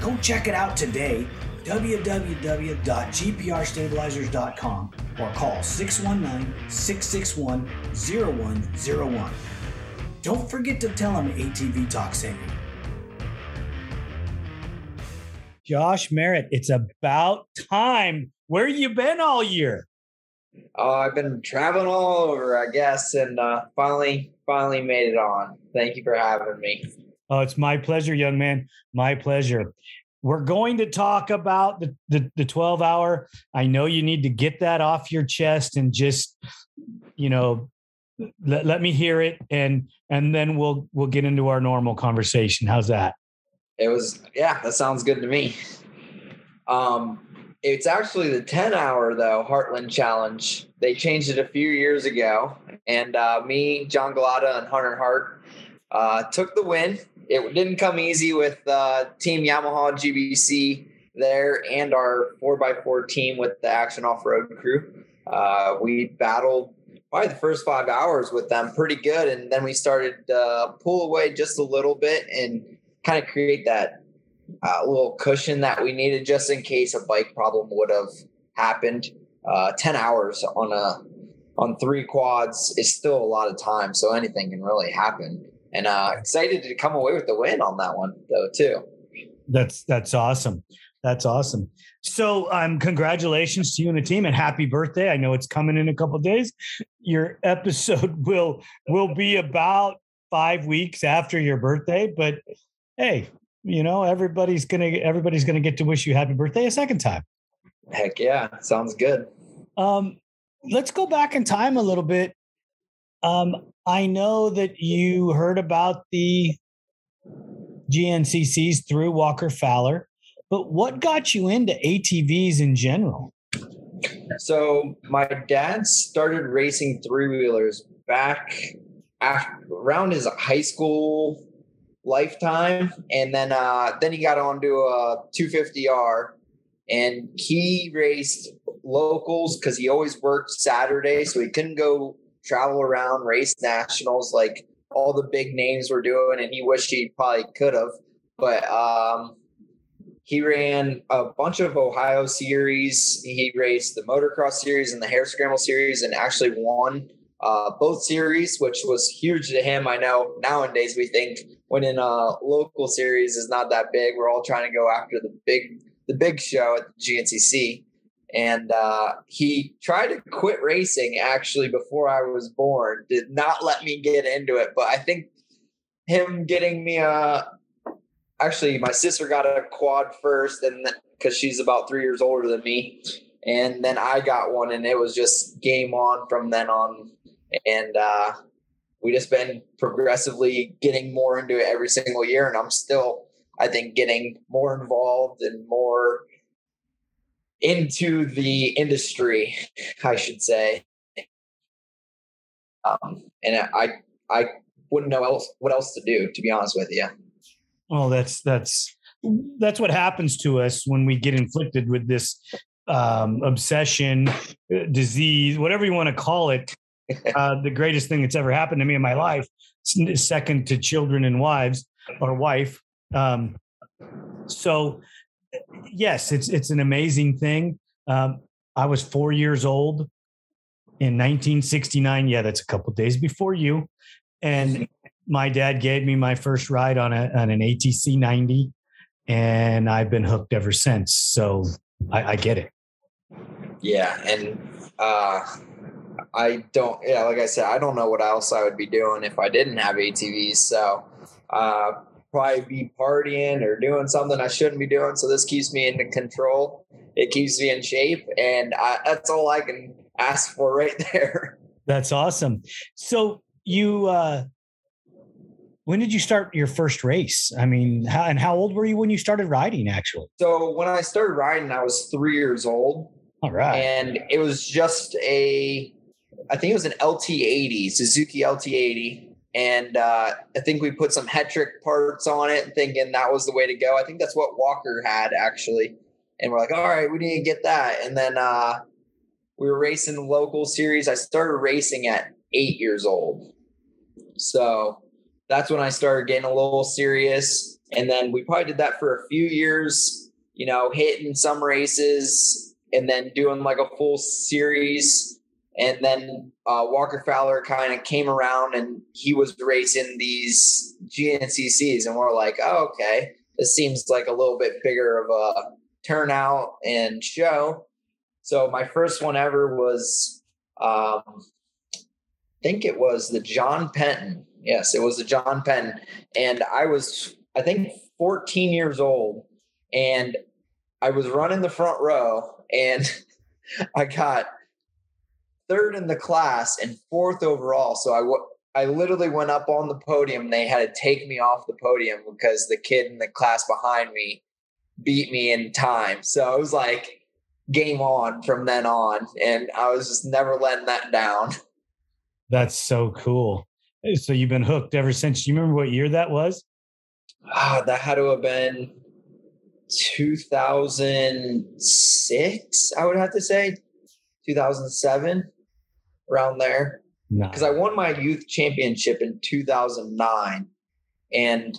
Go check it out today www.gprstabilizers.com or call 619 661 0101. Don't forget to tell them ATV Talk sent you. Josh Merritt, it's about time. Where you been all year? Oh, I've been traveling all over, I guess, and uh, finally, finally made it on. Thank you for having me. Oh, it's my pleasure, young man. My pleasure. We're going to talk about the, the, the 12 hour. I know you need to get that off your chest and just, you know, let, let me hear it and and then we'll we'll get into our normal conversation. How's that? It was yeah, that sounds good to me. Um it's actually the 10 hour though Heartland Challenge. They changed it a few years ago, and uh, me, John Galata, and Hunter Hart uh, took the win it didn't come easy with uh, Team Yamaha GBC there and our 4x4 team with the Action Off Road crew. Uh, we battled probably the first five hours with them pretty good. And then we started uh, pull away just a little bit and kind of create that uh, little cushion that we needed just in case a bike problem would have happened. Uh, 10 hours on a on three quads is still a lot of time, so anything can really happen and uh, excited to come away with the win on that one though too. That's that's awesome. That's awesome. So, um, congratulations to you and the team, and happy birthday! I know it's coming in a couple days. Your episode will will be about five weeks after your birthday, but hey, you know everybody's gonna everybody's gonna get to wish you happy birthday a second time. Heck yeah, sounds good. Um, let's go back in time a little bit. Um, I know that you heard about the GNCCs through Walker Fowler, but what got you into ATVs in general? So my dad started racing three wheelers back after, around his high school lifetime, and then uh, then he got onto a 250R, and he raced locals because he always worked Saturday, so he couldn't go travel around, race nationals like all the big names were doing, and he wished he probably could have. But um, he ran a bunch of Ohio series. He raced the motocross series and the hair scramble series, and actually won uh, both series, which was huge to him. I know nowadays we think winning a local series is not that big. We're all trying to go after the big the big show at the GNCC and uh, he tried to quit racing actually before I was born. Did not let me get into it, but I think him getting me a actually my sister got a quad first, and because she's about three years older than me, and then I got one, and it was just game on from then on, and uh, we just been progressively getting more into it every single year, and I'm still I think getting more involved and more into the industry, I should say. Um, and I I wouldn't know else what else to do, to be honest with you. Well, that's that's that's what happens to us when we get inflicted with this um, obsession, uh, disease, whatever you want to call it, uh, the greatest thing that's ever happened to me in my life, second to children and wives or wife. Um, so, yes, it's it's an amazing thing. Um, I was four years old in 1969. Yeah, that's a couple days before you. And my dad gave me my first ride on a on an ATC 90, and I've been hooked ever since. So I, I get it. Yeah, and uh, I don't. Yeah, like I said, I don't know what else I would be doing if I didn't have ATVs. So uh, probably be partying or doing something I shouldn't be doing. So this keeps me in control. It keeps me in shape, and I, that's all I can ask for right there. That's awesome. So you uh when did you start your first race? I mean, how, and how old were you when you started riding actually? So when I started riding, I was three years old. All right. And it was just a, I think it was an LT80, Suzuki LT80. And uh, I think we put some Hetrick parts on it, thinking that was the way to go. I think that's what Walker had actually. And we're like, all right, we need to get that. And then uh, we were racing local series. I started racing at eight years old. So that's when I started getting a little serious. And then we probably did that for a few years, you know, hitting some races and then doing like a full series. And then uh, Walker Fowler kind of came around and he was racing these GNCCs. And we're like, oh, okay, this seems like a little bit bigger of a turnout and show. So my first one ever was, um, I think it was the John Penton Yes, it was the John Penton. And I was, I think, 14 years old. And I was running the front row and I got third in the class and fourth overall. So I, I literally went up on the podium. They had to take me off the podium because the kid in the class behind me beat me in time. So it was like game on from then on. And I was just never letting that down. That's so cool. So you've been hooked ever since. Do you remember what year that was? Ah, that had to have been 2006, I would have to say. 2007, around there. Because I won my youth championship in 2009. And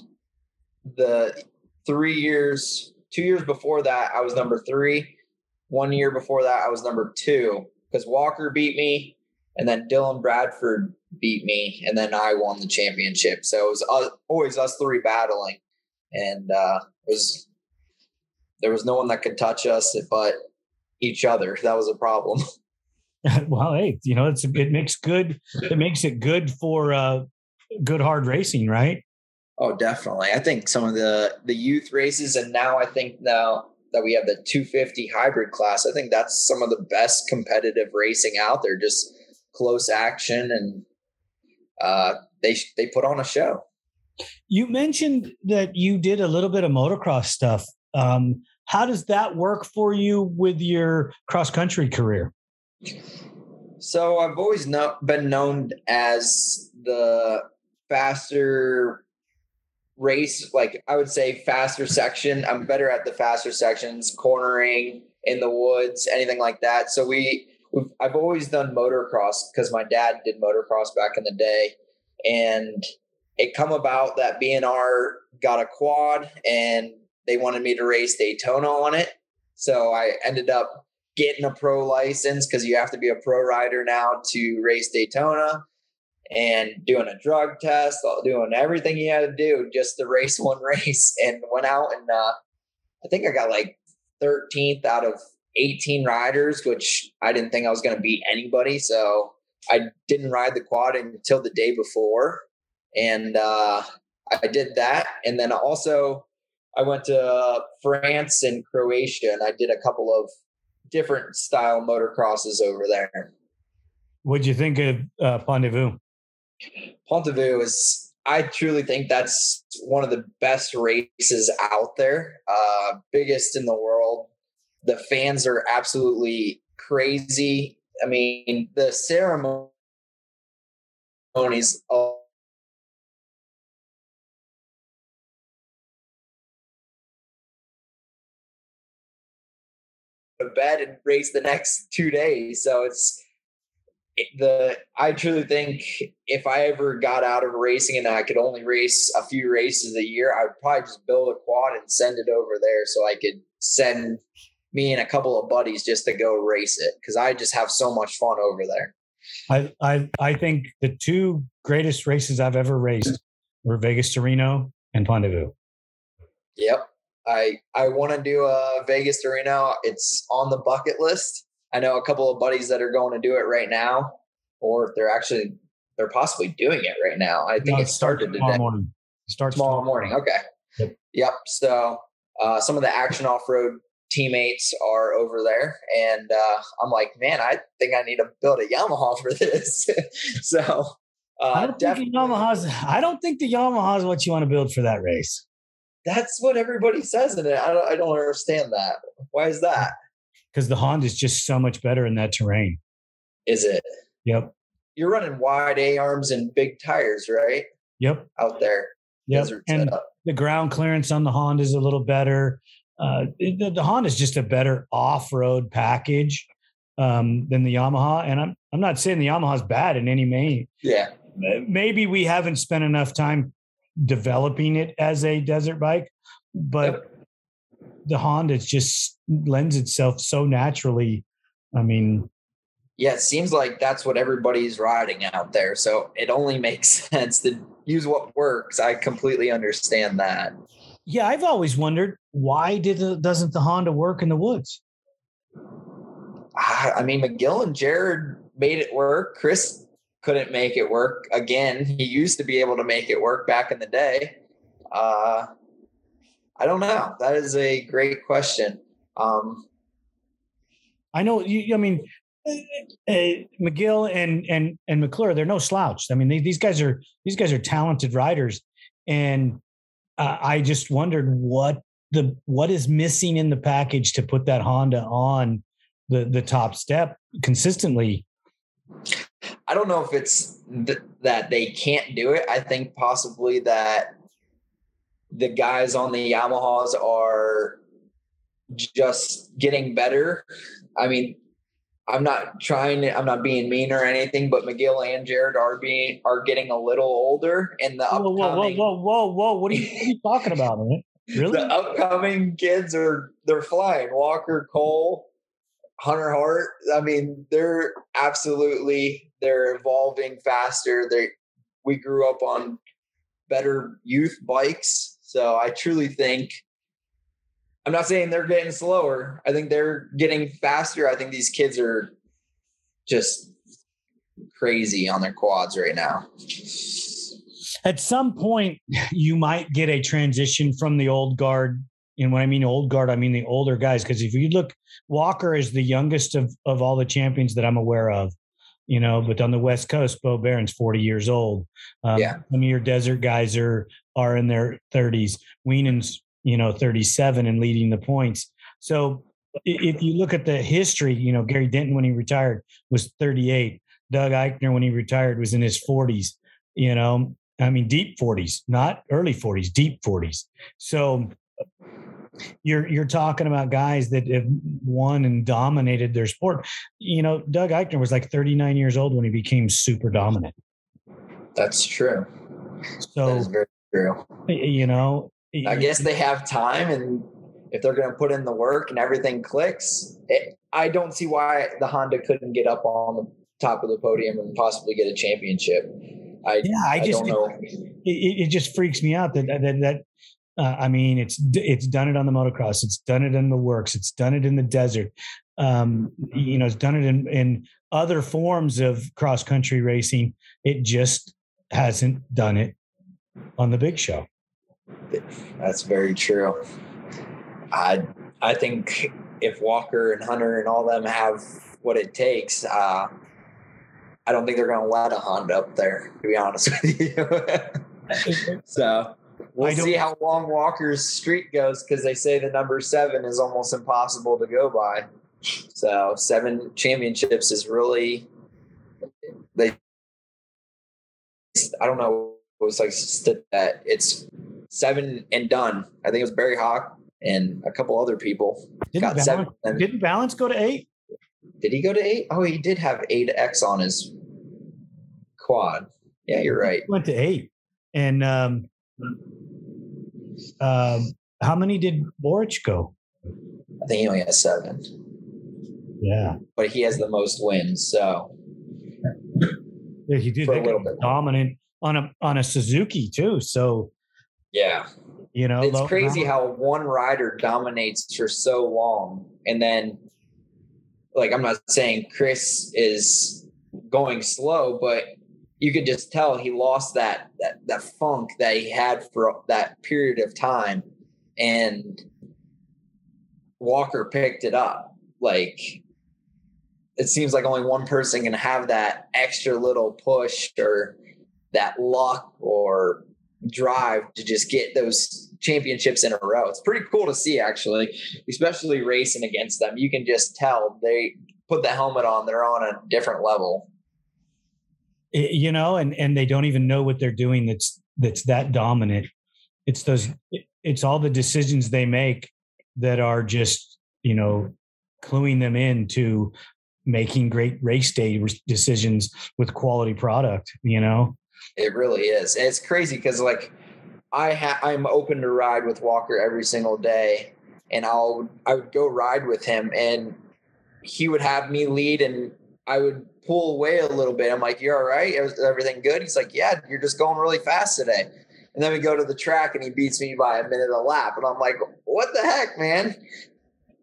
the three years, two years before that, I was number three. One year before that, I was number two because Walker beat me. And then Dylan Bradford beat me, and then I won the championship. So it was uh, always us three battling, and uh, it was there was no one that could touch us but each other. That was a problem. well, hey, you know, it's it makes good. It makes it good for uh, good hard racing, right? Oh, definitely. I think some of the the youth races, and now I think now that we have the 250 hybrid class, I think that's some of the best competitive racing out there. Just close action and uh, they they put on a show. You mentioned that you did a little bit of motocross stuff. Um, how does that work for you with your cross country career? So I've always know, been known as the faster race, like I would say faster section. I'm better at the faster sections, cornering in the woods, anything like that. So we I've always done motocross because my dad did motocross back in the day, and it come about that B&R got a quad and they wanted me to race Daytona on it. So I ended up getting a pro license because you have to be a pro rider now to race Daytona and doing a drug test, doing everything you had to do just to race one race and went out and uh, I think I got like 13th out of 18 riders, which I didn't think I was going to beat anybody. So I didn't ride the quad until the day before. And uh, I did that. And then also, I went to France and Croatia and I did a couple of different style motocrosses over there. What'd you think of uh, Pont de Vaux? Pont de Vaux is, I truly think that's one of the best races out there, uh, biggest in the world the fans are absolutely crazy. I mean, the ceremonies to bed and race the next two days. So it's the I truly think if I ever got out of racing and I could only race a few races a year, I would probably just build a quad and send it over there so I could send me and a couple of buddies just to go race it because I just have so much fun over there. I, I I think the two greatest races I've ever raced were Vegas to Reno and Pont-de-Vaux. Yep. I I want to do a Vegas to Reno. It's on the bucket list. I know a couple of buddies that are going to do it right now, or they're actually they're possibly doing it right now. I think No, it started tomorrow today. morning. Starts Tomorrow morning. Okay. Yep. Yep. So uh, some of the action off road teammates are over there, and uh, I'm like, man, I think I need to build a Yamaha for this. so I uh, don't think the definitely, Yamaha's. I don't think the Yamaha is what you want to build for that race. That's what everybody says in it. I don't, I don't understand that. Why is that? because the Honda is just so much better in that terrain. Is it? Yep. You're running wide A arms and big tires, right? Yep. Out there. Yep. Desert And the ground clearance on the Honda is a little better. Uh, the, the Honda is just a better off-road package um, than the Yamaha. And I'm I'm not saying the Yamaha is bad in any way. Yeah. Maybe we haven't spent enough time developing it as a desert bike, but Yep. the Honda just lends itself so naturally. I mean, Yeah, it seems like that's what everybody's riding out there. So it only makes sense to use what works. I completely understand that. yeah, I've always wondered why did the, doesn't the Honda work in the woods? I I mean, McGill and Jared made it work. Chris couldn't make it work again. He used to be able to make it work back in the day. Uh, I don't know. That is a great question. Um, I know you. I mean, uh, uh, McGill and and and McClure, they're no slouch. I mean, they, these guys are these guys are talented riders, and uh, I just wondered what the what is missing in the package to put that Honda on the the top step consistently. I don't know if it's th- that they can't do it. I think possibly that the guys on the Yamahas are just getting better. I mean, I'm not trying to, I'm not being mean or anything, but McGill and Jared are being are getting a little older in the Whoa, whoa, whoa, whoa, whoa, whoa! What are you, what are you talking about, man? Really? the upcoming kids are they're flying. Walker Cole, Hunter Hart. I mean, they're absolutely they're evolving faster. They we grew up on better youth bikes, so I truly think. I'm not saying they're getting slower. I think they're getting faster. I think these kids are just crazy on their quads right now. at some point you might get a transition from the old guard and when i mean old guard i mean the older guys because if you look walker is the youngest of, of all the champions that i'm aware of you know but on the west coast bo barron's 40 years old um, Yeah. some of your desert guys are are in their 30s Wienen's, you know 37 and leading the points so if you look at the history you know gary denton when he retired was 38 doug eichner when he retired was in his 40s you know I mean, deep 40s, not early 40s, deep 40s. So you're you're talking about guys that have won and dominated their sport. You know, Doug Eichner was like 39 years old when he became super dominant. That's true. So that is very true. you know, I guess they have time, and if they're going to put in the work and everything clicks, it, I don't see why the Honda couldn't get up on the top of the podium and possibly get a championship. I, yeah, I I, just don't know. it, it just freaks me out that that that. Uh, I mean, it's it's done it on the motocross. It's done it in the WORCS. It's done it in the desert. Um, you know, it's done it in, in other forms of cross country racing. It just hasn't done it on the big show. That's very true. I I think if Walker and Hunter and all them have what it takes, uh, I don't think they're going to let a Honda up there. To be honest with you. so we'll see how long Walker's streak goes because they say the number seven is almost impossible to go by. So seven championships is really they. I don't know. It was like that it's seven and done. I think it was Barry Hawk and a couple other people. Didn't got Ballance, seven. Didn't Ballance go to eight? did he go to eight? Oh, he did have eight X on his quad. Yeah, you're right. Went to eight. And um, um, how many did Borich go? I think he only has seven, Yeah. but he has the most wins. So Yeah, he did a that little bit. dominant on a on a Suzuki too. So yeah, you know, it's crazy how one rider dominates for so long, and then like I'm not saying Chris is going slow, but you could just tell he lost that that that funk that he had for that period of time, and Walker picked it up. Like it seems like only one person can have that extra little push or that luck or drive to just get those championships in a row. It's pretty cool to see, actually, especially racing against them. You can just tell they put the helmet on; they're on a different level. You know, and and they don't even know what they're doing. That's that's that dominant. It's those. It's all the decisions they make that are just you know cluing them into making great race day decisions with quality product. You know, It really is. And it's crazy because, like, I ha- I'm open to ride with Walker every single day, and I'll I would go ride with him, and he would have me lead, and I would pull away a little bit. I'm like, "You're all right? Is everything good?" He's like, "Yeah, you're just going really fast today." And then we go to the track, and he beats me by a minute a lap, and I'm like, "What the heck, man?"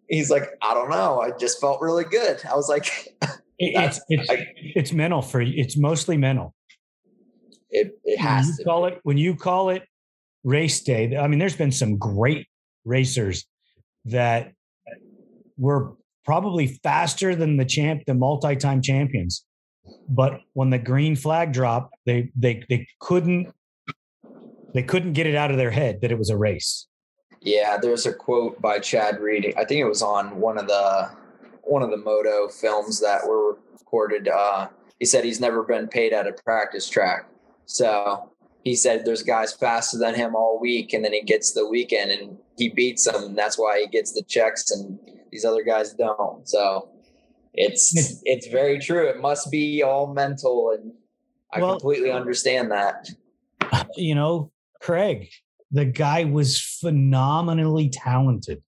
He's like, "I don't know. I just felt really good." I was like, That's- it's it's I- it's mental for you. It's mostly mental. "It it when has you to." call it when you call it race day i mean there's been some great racers that were probably faster than the champ the multi-time champions but when the green flag dropped they they they couldn't they couldn't get it out of their head that it was a race Yeah, there's a quote by Chad Reed. I think it was on one of the one of the moto films that were recorded. Uh, he said he's never been paid at a practice track. So he said there's guys faster than him all week, and then he gets the weekend and he beats them. And that's why he gets the checks, and these other guys don't. So it's it's very true. It must be all mental, and I Well- completely understand that. you know craig the guy was phenomenally talented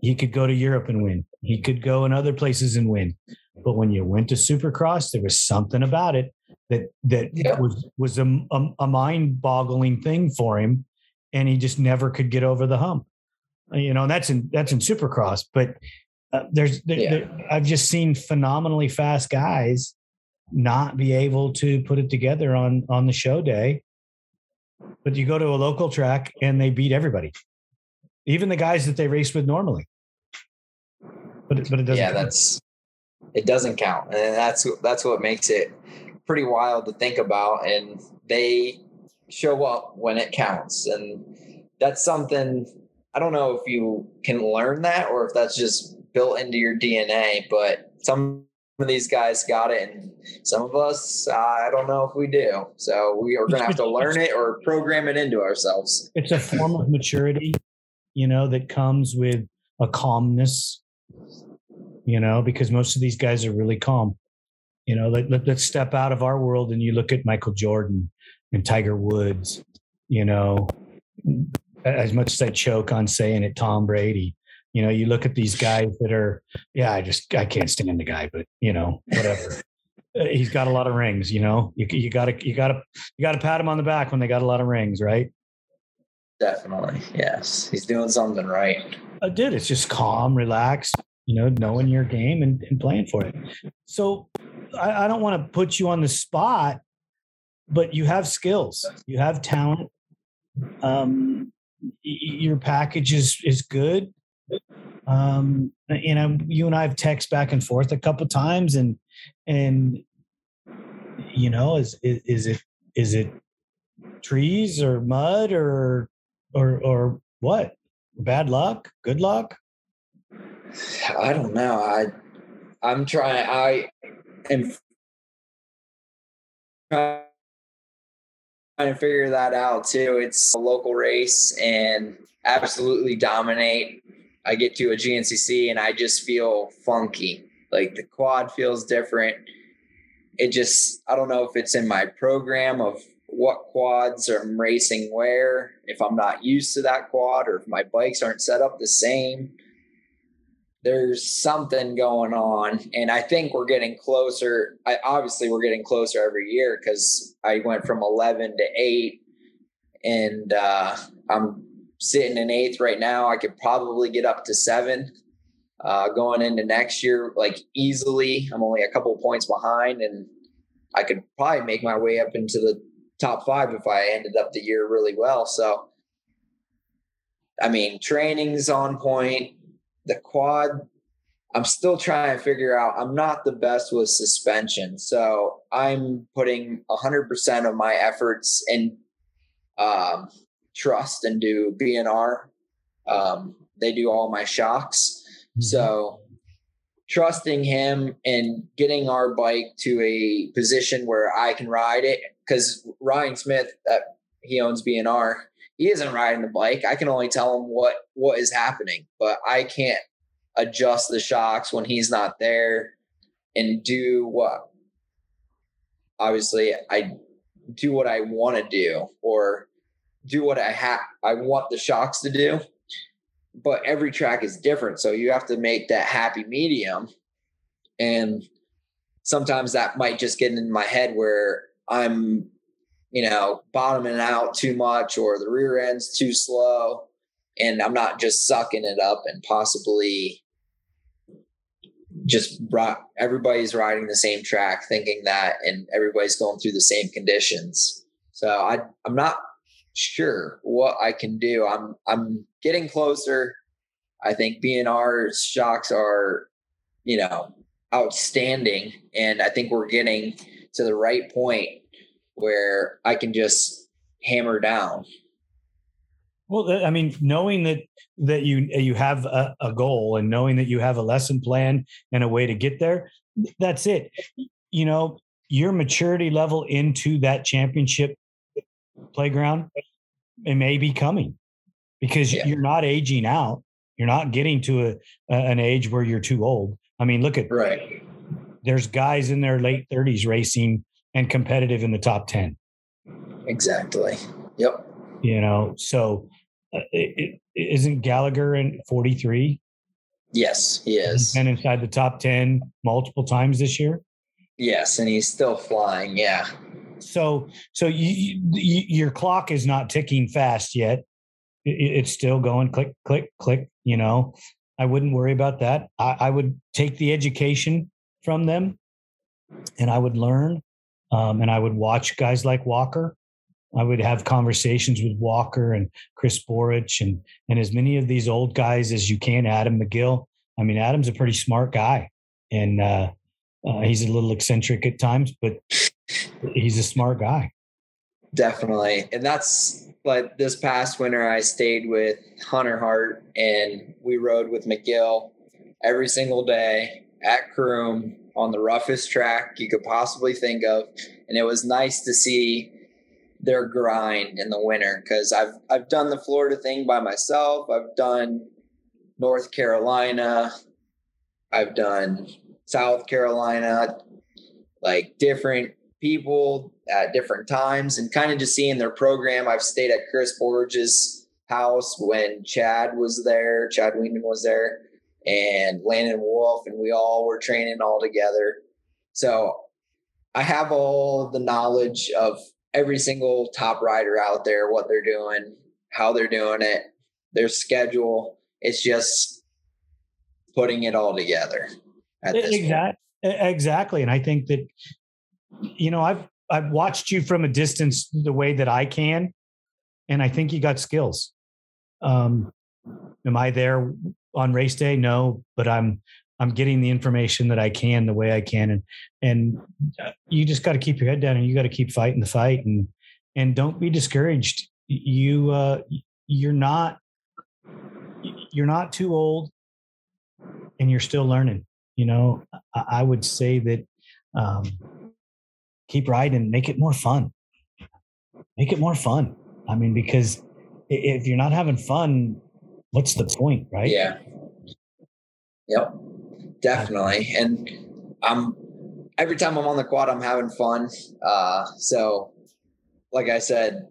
he could go to europe and win he could go in other places and win but when you went to supercross there was something about it that that Yeah. was was a, a, a mind-boggling thing for him and he just never could get over the hump you know that's in that's in supercross but uh, there's there, Yeah. there- i've just seen phenomenally fast guys not be able to put it together on on the show day but you go to a local track and they beat everybody even the guys that they race with normally but it, but it doesn't yeah, count. that's it doesn't count, and that's that's what makes it pretty wild to think about. And they show up when it counts, and that's something I don't know if you can learn that or if that's just built into your DNA. But some of these guys got it, and some of us uh, I don't know if we do. So we are going to have to learn it or program it into ourselves. it's a form of maturity you know that comes with a calmness you know because most of these guys are really calm you know let, let, let's step out of our world and you look at michael jordan and tiger woods you know as much as i choke on saying it tom brady you know you look at these guys that are yeah i just i can't stand the guy but you know whatever Uh, he's got a lot of rings you know you, you gotta you gotta you gotta pat him on the back when they got a lot of rings right Definitely, yes, he's doing something right. uh, dude, it's just calm, relaxed, you know, knowing your game and, and playing for it. So I, I don't want to put you on the spot, but you have skills, you have talent. Um, y- y- your package is is good. Um, you know, you and I have text back and forth a couple times, and and you know, is is, is it is it trees or mud or or or what? Bad luck? Good luck? I don't know. I I'm trying. I am trying to figure that out too. It's a local race and absolutely dominate. I get to a GNCC and I just feel funky. Like the quad feels different. It just, I don't know if it's in my program of what quads I'm racing where, if I'm not used to that quad or if my bikes aren't set up the same. There's something going on. And I think we're getting closer. I obviously we're getting closer every year because I went from 11 to 8 and uh, I'm sitting in eighth right now. I could probably get up to seven uh, going into next year, like easily. I'm only a couple points behind, and I could probably make my way up into the top five if I ended up the year really well. So, I mean, training's on point. The quad, I'm still trying to figure out. I'm not the best with suspension, so I'm putting 100% of my efforts in um, trust and do BNR. Um, they do all my shocks. Mm-hmm. So trusting him and getting our bike to a position where I can ride it. Because Ryan Smith, that he owns BNR, he isn't riding the bike. I can only tell him what what is happening, but I can't adjust the shocks when he's not there and do what obviously I do what I want to do or do what I have I want the shocks to do. But every track is different. So you have to make that happy medium. And sometimes that might just get in my head where I'm, you know, bottoming out too much or the rear end's too slow. And I'm not just sucking it up and possibly just brought, everybody's riding the same track thinking that and everybody's going through the same conditions. So I I'm not sure what I can do. I'm I'm getting closer. I think BNR's shocks are, you know, outstanding, and I think we're getting to the right point where I can just hammer down. Well, I mean, knowing that that you you have a, a goal and knowing that you have a lesson plan and a way to get there, that's it. You know, your maturity level into that championship playground, it may be coming because yeah. you're not aging out. You're not getting to a, a, an age where you're too old. I mean, look at right. There's guys in their late 30s racing and competitive in the top 10. Exactly. Yep. You know, so uh, it, it, isn't Gallagher in 43? Yes, he is. And inside the top 10 multiple times this year? Yes, and he's still flying. Yeah. So, so you, you, your clock is not ticking fast yet. It, it's still going click, click, click. You know, I wouldn't worry about that. I, I would take the education from them, and I would learn, um, and I would watch guys like Walker. I would have conversations with Walker and Chris Borich and and as many of these old guys as you can. Adam McGill. I mean, Adam's a pretty smart guy, and uh, uh, he's a little eccentric at times, but he's a smart guy. Definitely. And that's like this past winter, I stayed with Hunter Hart and we rode with McGill every single day at Croom on the roughest track you could possibly think of. And it was nice to see their grind in the winter because I've I've done the Florida thing by myself. I've done North Carolina. I've done South Carolina, like different people at different times and kind of just seeing their program. I've stayed at Chris Borich's house when Chad was there, Chad Wienen was there, and Landon Wolf, and we all were training all together. So I have all the knowledge of every single top rider out there, what they're doing, how they're doing it, their schedule. It's just putting it all together. exactly. Exactly. And I think that you know, I've I've watched you from a distance the way that I can, and I think you got skills. Um, am I there on race day? No, but I'm I'm getting the information that I can the way I can, and and uh, you just got to keep your head down and you got to keep fighting the fight and and don't be discouraged. You uh, you're not you're not too old, and you're still learning. You know, I, I would say that um, keep riding, make it more fun. make it more fun. I mean, because if you're not having fun, what's the point, right? Yeah. Yep. Definitely. And I'm every time I'm on the quad, I'm having fun. Uh, so, like I said,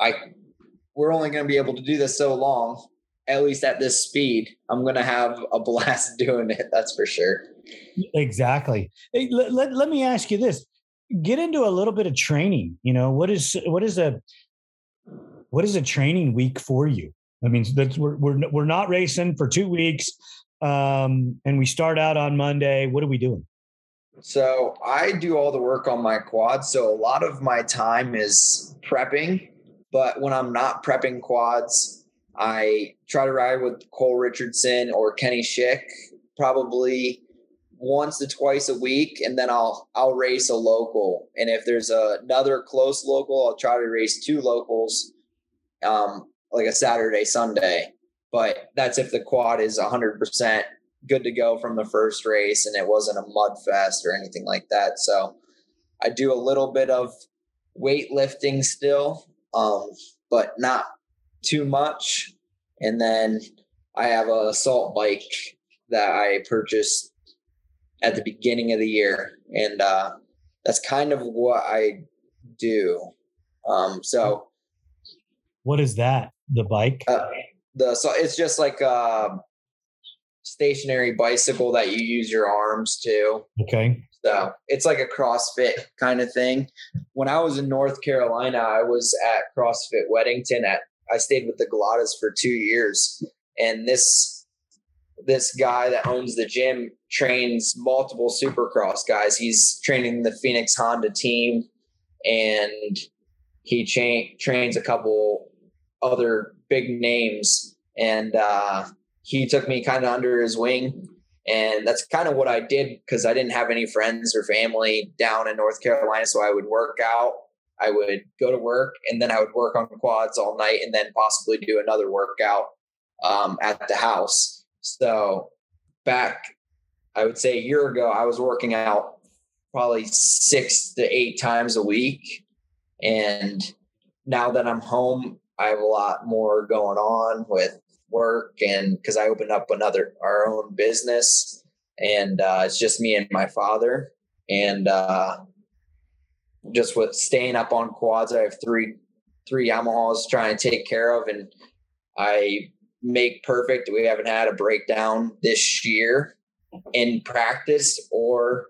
I we're only going to be able to do this so long. At least at this speed, I'm going to have a blast doing it. That's for sure. Exactly. Hey, let, let, let me ask you this: Get into a little bit of training. You know, what is what is a what is a training week for you? I mean, that's we're we're we're not racing for two weeks, um, and we start out on Monday. What are we doing? So I do all the work on my quad. So a lot of my time is prepping, but when I'm not prepping quads, I try to ride with Cole Richardson or Kenny Schick probably once to twice a week, and then I'll I'll race a local. And if there's a, another close local, I'll try to race two locals, um, like a Saturday Sunday. But that's if the quad is 100 percent good to go from the first race and it wasn't a mud fest or anything like that. So I do a little bit of weightlifting still, um, but not too much. And then I have a assault bike that I purchased at the beginning of the year. And uh, that's kind of what I do. Um, so what is that? The bike? Uh, the so it's just like a stationary bicycle that you use your arms to. Okay. So it's like a CrossFit kind of thing. When I was in North Carolina, I was at CrossFit Weddington at I stayed with the Galatas for two years. And this this guy that owns the gym trains multiple supercross guys. He's training the Phoenix Honda team and he cha- trains a couple other big names. And uh, he took me kind of under his wing and that's kind of what I did because I didn't have any friends or family down in North Carolina. So I would work out, I would go to work, and then I would work on quads all night and then possibly do another workout um, at the house. So back, I would say a year ago, I was working out probably six to eight times a week. And now that I'm home, I have a lot more going on with work and because I opened up another our own business. And uh, it's just me and my father. And uh, just with staying up on quads I have three three Yamahas trying to take care of. And I make perfect we haven't had a breakdown this year in practice or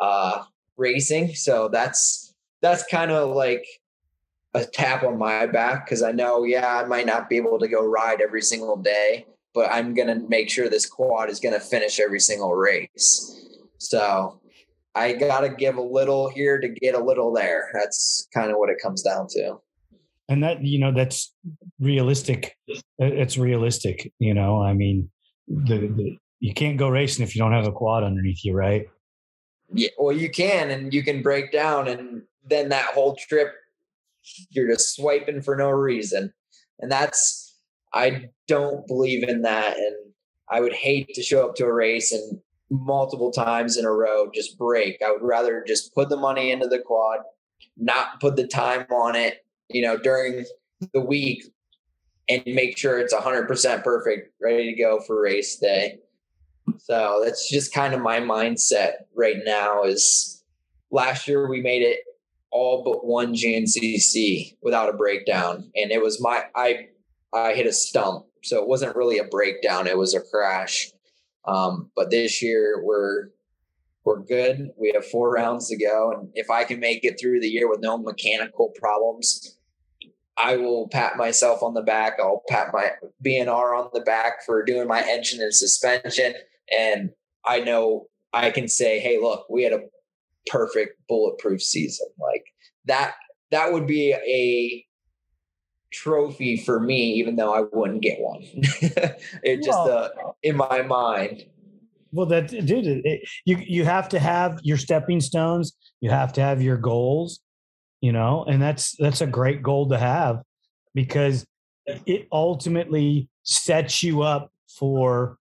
uh, racing. So that's that's kind of like a tap on my back because I know, yeah, I might not be able to go ride every single day, but I'm going to make sure this quad is going to finish every single race. So I got to give a little here to get a little there. That's kind of what it comes down to. And that, you know, that's realistic. It's realistic. You know, I mean, the, the you can't go racing if you don't have a quad underneath you, right? Yeah, well, you can, and you can break down, and then that whole trip you're just swiping for no reason. And that's, I don't believe in that. And I would hate to show up to a race and multiple times in a row just break. I would rather just put the money into the quad, not put the time on it, you know, during the week and make sure it's 100% perfect, ready to go for race day. So that's just kind of my mindset right now is last year we made it all but one GNCC without a breakdown, and it was my I I hit a stump, so it wasn't really a breakdown; it was a crash. Um, but this year we're we're good. We have four rounds to go, and if I can make it through the year with no mechanical problems, I will pat myself on the back. I'll pat my B&R on the back for doing my engine and suspension, and I know I can say, "Hey, look, we had a perfect bulletproof season. Like that that would be a trophy for me, even though I wouldn't get one. it just uh, in my mind. Well, that dude, it, you you have to have your stepping stones. You have to have your goals, you know, and that's that's a great goal to have because it ultimately sets you up for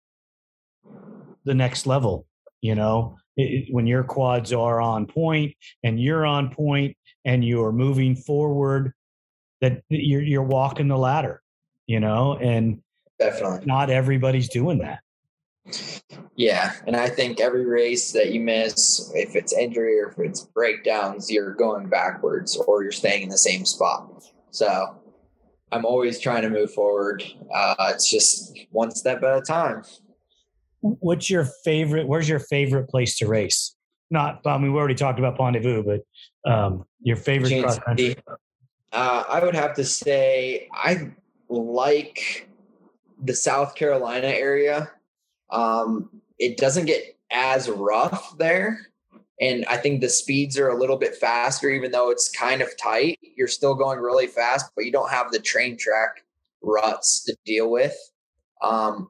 the next level. You know, it, when your quads are on point and you're on point and you're moving forward, that you're you're walking the ladder, you know, and Definitely. not everybody's doing that. Yeah, and I think every race that you miss, if it's injury or if it's breakdowns, you're going backwards or you're staying in the same spot. So I'm always trying to move forward. Uh, it's just one step at a time. What's your favorite? Where's your favorite place to race? Not, I mean, we already talked about Pont-de-Vaux, but um, your favorite cross country. Uh, I would have to say I like the South Carolina area. Um, it doesn't get as rough there. And I think the speeds are a little bit faster, even though it's kind of tight. You're still going really fast, but you don't have the train track ruts to deal with. Um,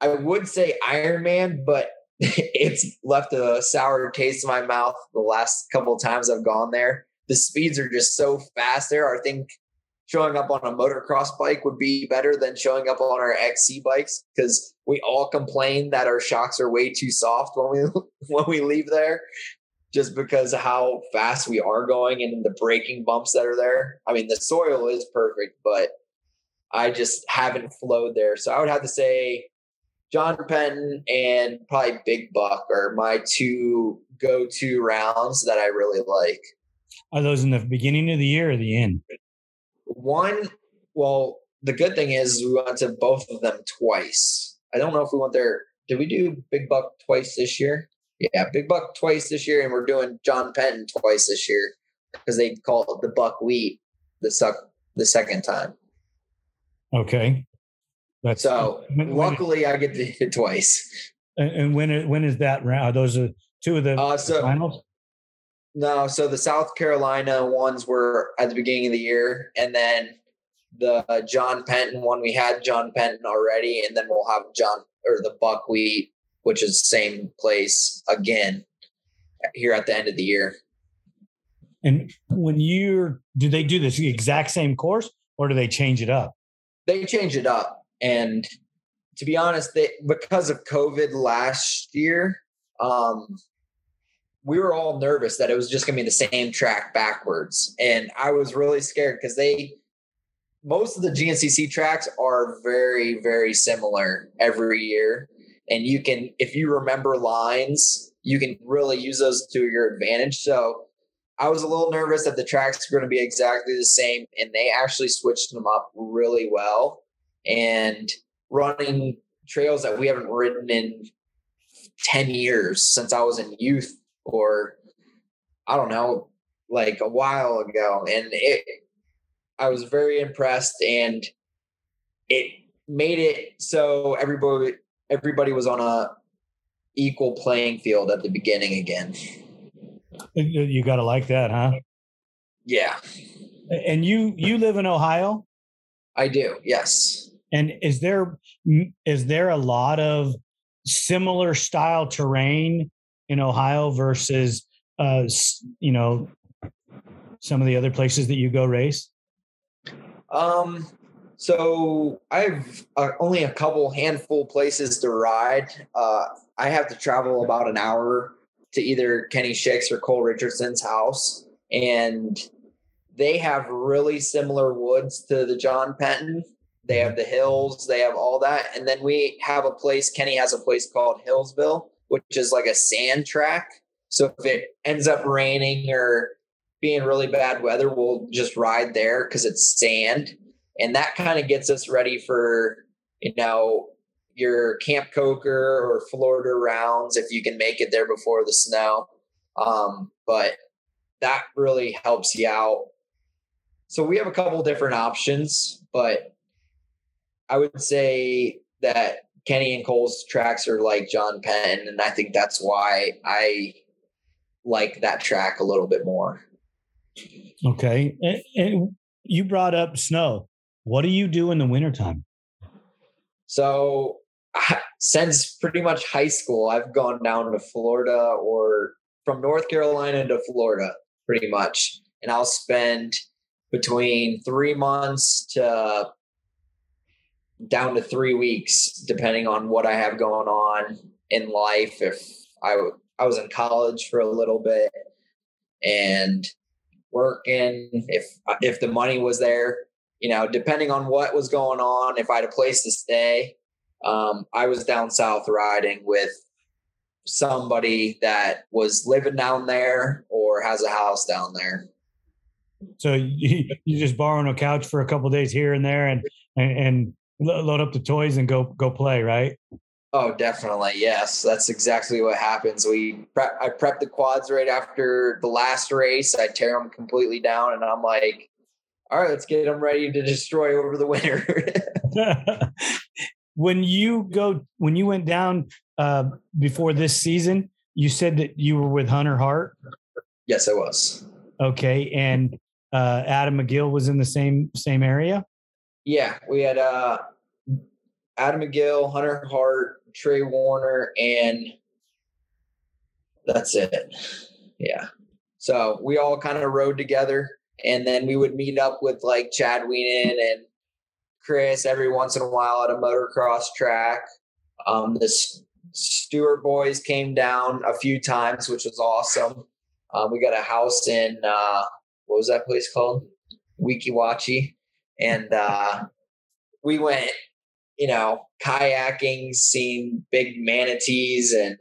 I would say Ironman, but it's left a sour taste in my mouth the last couple of times I've gone there. The speeds are just so fast there. I think showing up on a motocross bike would be better than showing up on our XC bikes because we all complain that our shocks are way too soft when we when we leave there just because of how fast we are going and the braking bumps that are there. I mean, the soil is perfect, but I just haven't flowed there. So I would have to say John Penton and probably Big Buck are my two go-to rounds that I really like. Are those in the beginning of the year or the end? One, well, the good thing is we went to both of them twice. I don't know if we went there. Did we do Big Buck twice this year? Yeah, Big Buck twice this year, and we're doing John Penton twice this year because they call it the buckwheat the suck the second time. Okay, that's so. When, luckily, I get to hit it twice. And when when is that round? Those are two of the uh, so, finals. No, so the South Carolina ones were at the beginning of the year, and then the John Penton one we had John Penton already, and then we'll have John or the Buckwheat, which is same place again here at the end of the year. And when you're, do they do this exact same course, or do they change it up? They change it up, and to be honest, because of COVID last year, um, we were all nervous that it was just going to be the same track backwards. And I was really scared because they, most of the GNCC tracks are very, very similar every year. And you can, if you remember lines, you can really use those to your advantage. So I was a little nervous that the tracks were going to be exactly the same. And they actually switched them up really well. And running trails that we haven't ridden in 10 years since I was in youth or I don't know, like a while ago. And it, I was very impressed and it made it so everybody, everybody was on a equal playing field at the beginning again. You got to like that, huh? Yeah. And you, you live in Ohio? I do. Yes. And is there, is there a lot of similar style terrain in Ohio versus uh, you know some of the other places that you go race? Um, so I have uh, only a couple handful places to ride. Uh, I have to travel about an hour to either Kenny Schick's or Cole Richardson's house, and they have really similar woods to the John Penton. They have the hills, they have all that, and then we have a place. Kenny has a place called Hillsville, which is like a sand track. So if it ends up raining or being really bad weather, we'll just ride there because it's sand. And that kind of gets us ready for, you know, your Camp Coker or Florida rounds if you can make it there before the snow. Um, but that really helps you out. So we have a couple different options, but I would say that Kenny and Cole's tracks are like John Penn, and I think that's why I like that track a little bit more. Okay. And, and you brought up snow. What do you do in the wintertime? So, since pretty much high school, I've gone down to Florida or from North Carolina to Florida pretty much. And I'll spend between three months to down to three weeks, depending on what I have going on in life. If I I was in college for a little bit and working if if the money was there, you know, depending on what was going on, if I had a place to stay, um, I was down south riding with somebody that was living down there or has a house down there. So you, you just borrowing a couch for a couple days here and there, and and load up the toys and go go play, right? Oh, definitely. Yes, that's exactly what happens. We prep, I prep the quads right after the last race. I tear them completely down, and I'm like, "All right, let's get them ready to destroy over the winter." when you go, when you went down uh, before this season, you said that you were with Hunter Hart. Yes, I was. Okay, and uh, Adam McGill was in the same same area. Yeah, we had uh, Adam McGill, Hunter Hart, Trey Warner, and that's it. Yeah. So we all kind of rode together, and then we would meet up with like Chad Wienen and Chris every once in a while at a motocross track. Um, the Stewart boys came down a few times, which was awesome. Um, we got a house in uh, what was that place called? Weeki Wachee. And uh, we went, you know, kayaking, seeing big manatees and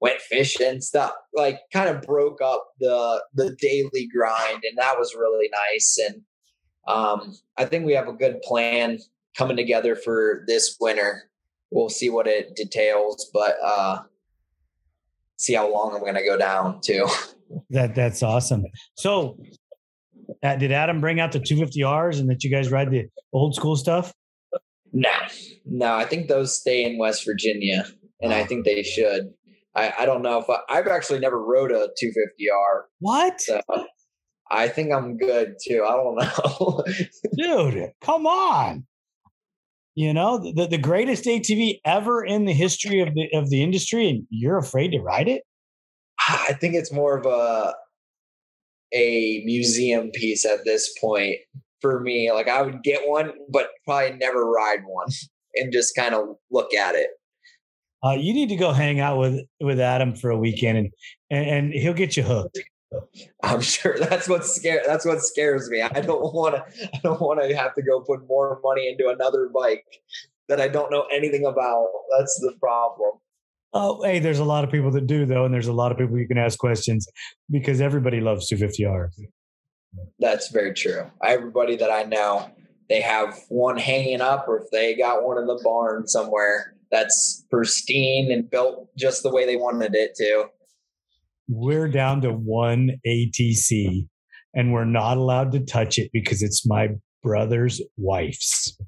went fishing and stuff. Like kind of broke up the the daily grind. And that was really nice. And um, I think we have a good plan coming together for this winter. We'll see what it details, but uh, see how long I'm going to go down too. That that's awesome. So Uh, did Adam bring out the 250Rs and that you guys ride the old school stuff? No, no. I think those stay in West Virginia, and I oh. think they should. I, I don't know if I, have actually never rode a 250R. What? So I think I'm good too. I don't know, dude. Come on. You know the, the greatest ATV ever in the history of the of the industry, and you're afraid to ride it. I think it's more of a a museum piece at this point for me. Like I would get one, but probably never ride one and just kind of look at it. Uh, you need to go hang out with with Adam for a weekend, and and, and he'll get you hooked. I'm sure that's what scare that's what scares me. I don't want to I don't want to have to go put more money into another bike that I don't know anything about. That's the problem. Oh, hey, there's a lot of people that do though, and there's a lot of people you can ask questions because everybody loves 250R. That's very true. Everybody that I know, they have one hanging up, or if they got one in the barn somewhere that's pristine and built just the way they wanted it to. We're down to one ATC, and we're not allowed to touch it because it's my brother's wife's.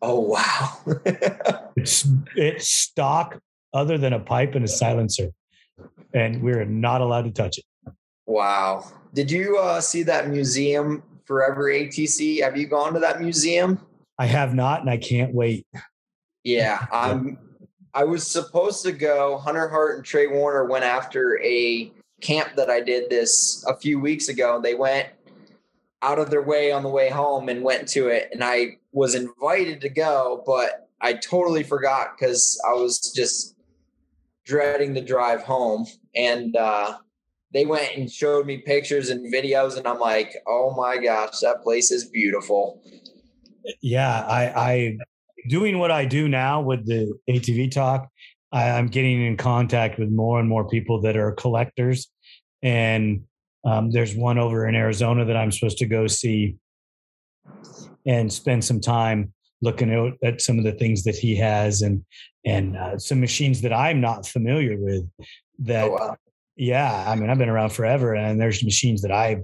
Oh wow! it's it's stock other than a pipe and a silencer. And we're not allowed to touch it. Wow. Did you uh, see that museum, Forever ATC? Have you gone to that museum? I have not, and I can't wait. Yeah, I'm. I was supposed to go. Hunter Hart and Trey Warner went after a camp that I did this a few weeks ago. They went out of their way on the way home and went to it, and I was invited to go, but I totally forgot because I was just dreading the drive home. And uh, they went and showed me pictures and videos, and I'm like, oh my gosh, that place is beautiful. Yeah, I, I doing what I do now with the ATV talk. I, I'm getting in contact with more and more people that are collectors, and um, there's one over in Arizona that I'm supposed to go see and spend some time looking at, at some of the things that he has and and uh, some machines that I'm not familiar with. That, oh, wow. yeah, I mean, I've been around forever, and there's machines that I've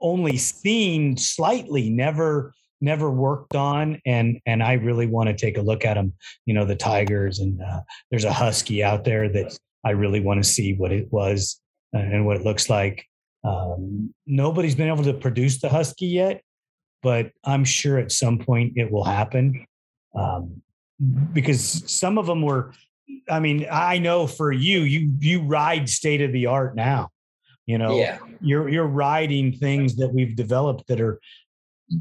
only seen slightly, never never worked on and and i really want to take a look at them you know the tigers and uh, there's a husky out there that i really want to see what it was uh, and what it looks like um, nobody's been able to produce the husky yet but i'm sure at some point it will happen um, because some of them were i mean i know for you you you ride state of the art now you know yeah. you're you're riding things that we've developed that are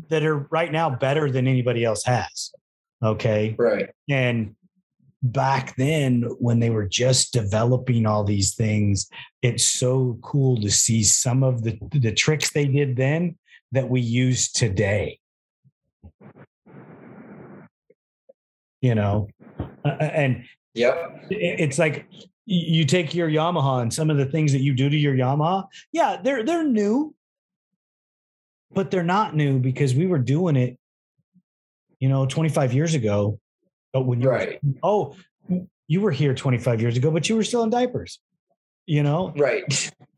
that are right now better than anybody else has okay right and back then when they were just developing all these things, it's so cool to see some of the the tricks they did then that we use today. You know, and Yep. it's like you take your Yamaha and some of the things that you do to your Yamaha. Yeah, they're they're new, but they're not new because we were doing it, you know, 25 years ago. But when you Right. oh, you were here 25 years ago, but you were still in diapers, you know. Right.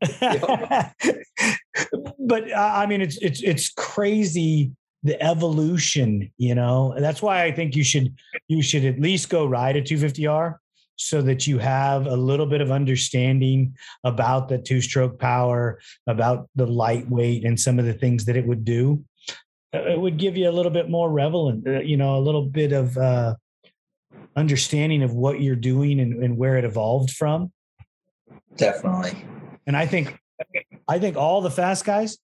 but uh, I mean, it's it's it's crazy the evolution, you know. And that's why I think you should you should at least go ride a 250R so that you have a little bit of understanding about the two stroke power, about the lightweight, and some of the things that it would do. Uh, It would give you a little bit more relevant, uh, you know, a little bit of uh, understanding of what you're doing and, and where it evolved from. Definitely. And I think, I think all the fast guys.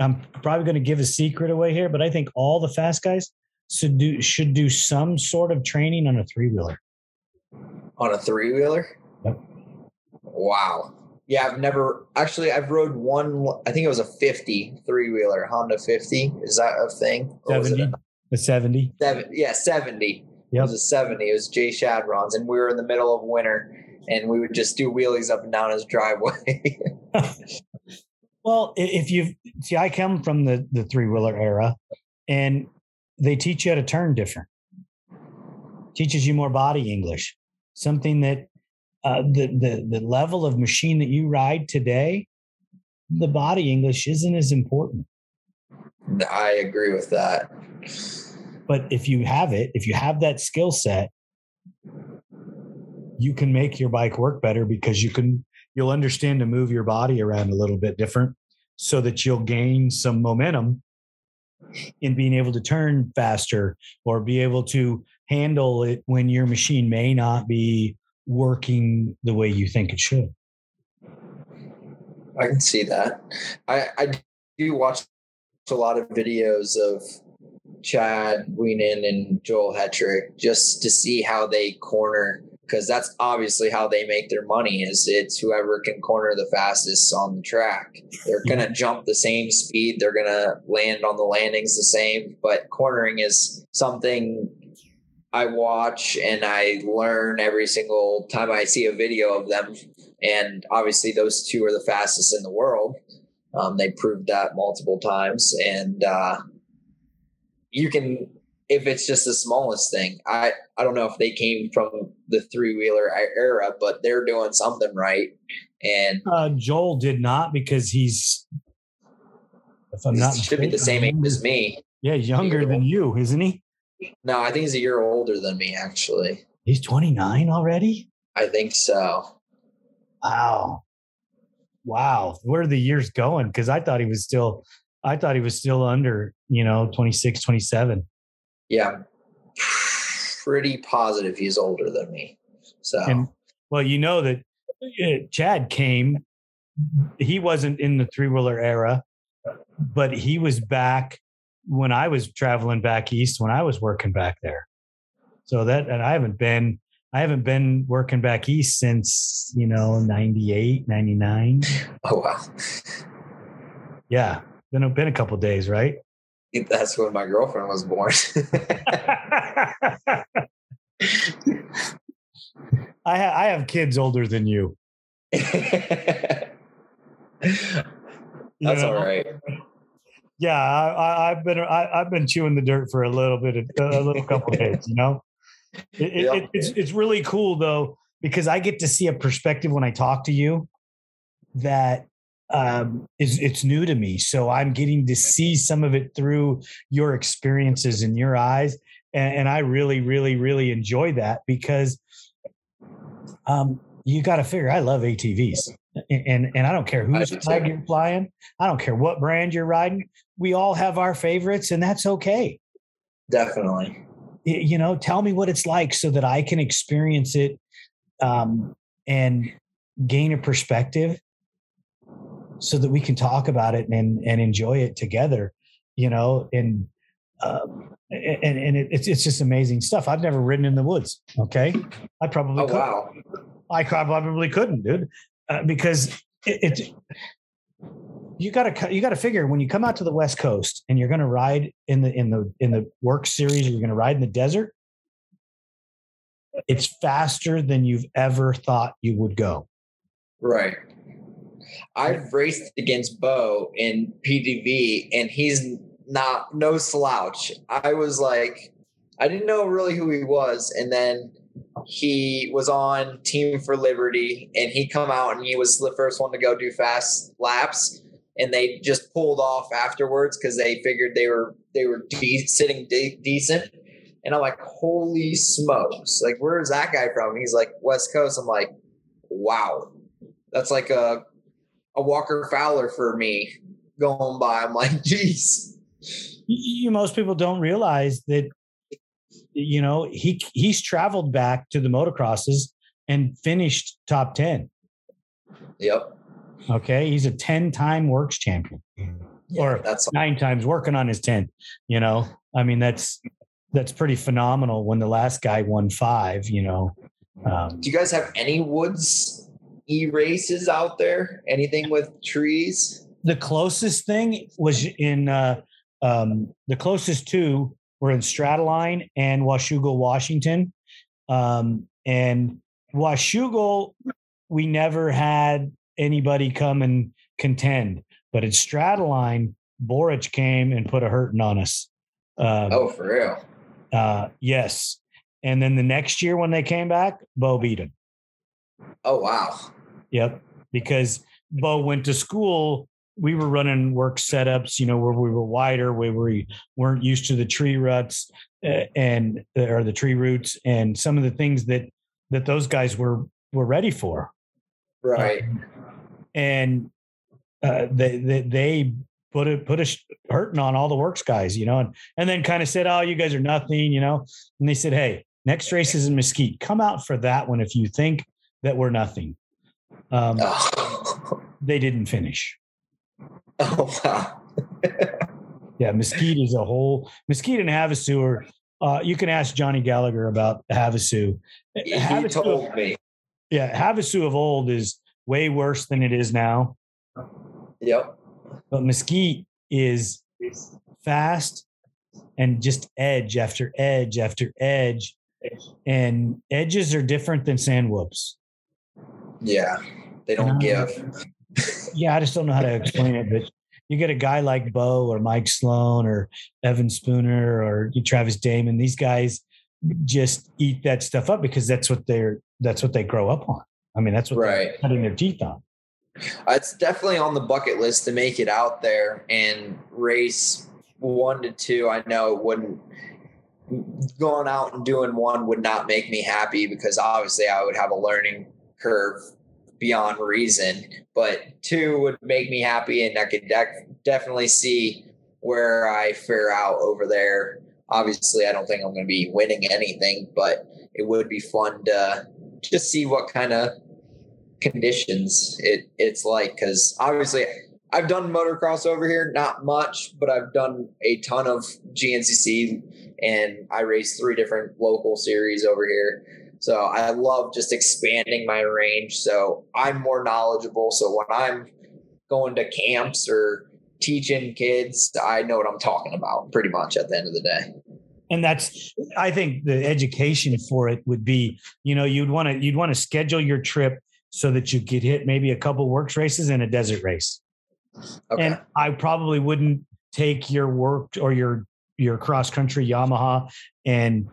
I'm probably going to give a secret away here, but I think all the fast guys should do should do some sort of training on a three wheeler. On a three wheeler? Yep. Wow. Yeah, I've never actually I've rode one I think it was a 50 three wheeler, Honda 50. Is that a thing? Or Seventy, a the seventy. seven yeah, 70. It was a 70. It was Jay Shadron's and we were in the middle of winter and we would just do wheelies up and down his driveway. Well, if you see, I come from the the three wheeler era, and they teach you how to turn different. Teaches you more body English, something that uh, the the the level of machine that you ride today, the body English isn't as important. I agree with that. But if you have it, if you have that skill set, you can make your bike work better because you can you'll understand to move your body around a little bit different so that you'll gain some momentum in being able to turn faster or be able to handle it when your machine may not be working the way you think it should. I can see that. I, I do watch a lot of videos of Chad Wienen and Joel Hetrick just to see how they corner because that's obviously how they make their money is it's whoever can corner the fastest on the track. They're gonna jump the same speed, they're gonna land on the landings the same, but cornering is something I watch and I learn every single time I see a video of them and obviously those two are the fastest in the world. Um, they proved that multiple times, and uh, you can if it's just the smallest thing. I I don't know if they came from the three wheeler era, but they're doing something right. And Uh, Joel did not because he's, if I'm not should be the same age as me. Yeah, younger than you, isn't he? No, I think he's a year older than me. Actually, He's 29 already. I think so. Wow. Wow. Where are the years going? Because I thought he was still, I thought he was still under, you know, 26, 27. Yeah, I'm pretty positive he's older than me. So And well, you know that uh, Chad came, he wasn't in the three wheeler era, but he was back when I was traveling back east when I was working back there. So that, and I haven't been, I haven't been working back east since, you know, 98, 99. oh wow, Yeah. Been, been a couple days, right? That's when my girlfriend was born. I, ha- I have kids older than you. That's you know? all right. Yeah, I, I, I've been I, I've been chewing the dirt for a little bit, of, a little couple days. You know, it, it- it's it's really cool though because I get to see a perspective when I talk to you that um, is it's new to me. So I'm getting to see some of it through your experiences in your eyes, and, and I really, really, really enjoy that because um, you got to figure I love ATVs, and and, and I don't care whose flag you're flying. I don't care what brand you're riding. We all have our favorites, and that's okay. Definitely. You know, tell me what it's like so that I can experience it um, and gain a perspective so that we can talk about it and and enjoy it together you know and um, and and it, it's it's just amazing stuff. I've never ridden in the woods. Okay, I probably Oh could. wow. I probably couldn't, dude, uh, because it, it you got to you got to figure when you come out to the West Coast and you're going to ride in the in the in the WORCS series, you're going to ride in the desert. It's faster than you've ever thought you would go. Right. I've raced against Bo in PDV, and he's not no slouch. I was like, I didn't know really who he was, and then he was on Team for Liberty, and he come out and he was the first one to go do fast laps, and they just pulled off afterwards because they figured they were they were de- sitting de- decent. And I'm like, holy smokes! Like, where is that guy from? He's like West Coast. I'm like, wow, that's like a a Walker Fowler for me going by. I'm like, geez. You most people don't realize that you know he he's traveled back to the motocrosses and finished top 10 Yep. okay he's a 10 time WORCS champion or That's nine times working on his 10th you know i mean that's that's pretty phenomenal when the last guy won five you know um, do you guys have any woods e races out there? Anything with trees? the closest thing was in uh, um, the closest two were in Straddleline and Washougal, Washington. Um, and Washougal, we never had anybody come and contend, but at Straddleline, Borich came and put a hurting on us. Um, Oh, for real. uh, yes. And then the next year when they came back, Bo beat him. Oh, wow. Yep. Because Bo went to school. We were running WORCS setups, you know, where we were wider, where we weren't used to the tree ruts uh, and or the tree roots and some of the things that that those guys were were ready for. Right. And uh, they, they they put a put a hurting on all the WORCS guys, you know, and and then kind of said, "Oh, you guys are nothing," you know. And they said, "Hey, next race is in Mesquite. Come out for that one if you think that we're nothing." Um, Oh, they didn't finish. oh wow. Yeah, Mesquite is a whole Mesquite and Havasu are. Uh, you can ask Johnny Gallagher about Havasu. He Havasu, told me. yeah, Havasu of old is way worse than it is now. Yep. But Mesquite is fast and just edge after edge after edge, and edges are different than sand whoops. Yeah. They don't um, give. yeah, I just don't know how to explain it, but you get a guy like Bo or Mike Sloan or Evan Spooner or Travis Damon, these guys just eat that stuff up because that's what they're that's what they grow up on. I mean, that's what Right. they're cutting their teeth on. It's definitely on the bucket list to make it out there and race one to two. I know it wouldn't going out and doing one would not make me happy because obviously I would have a learning curve beyond reason. But two would make me happy, and I could definitely see where I fare out over there. Obviously, I don't think I'm going to be winning anything, but it would be fun to just see what kind of conditions it it's like because obviously I've done motocross over here, not much, but I've done a ton of GNCC and I race three different local series over here. So I love just expanding my range. So I'm more knowledgeable. So when I'm going to camps or teaching kids, I know what I'm talking about pretty much at the end of the day. And that's I think the education for it would be, you know, you'd want to you'd want to schedule your trip so that you could hit maybe a couple WORCS races and a desert race. Okay. And I probably wouldn't take your work or your your cross country Yamaha and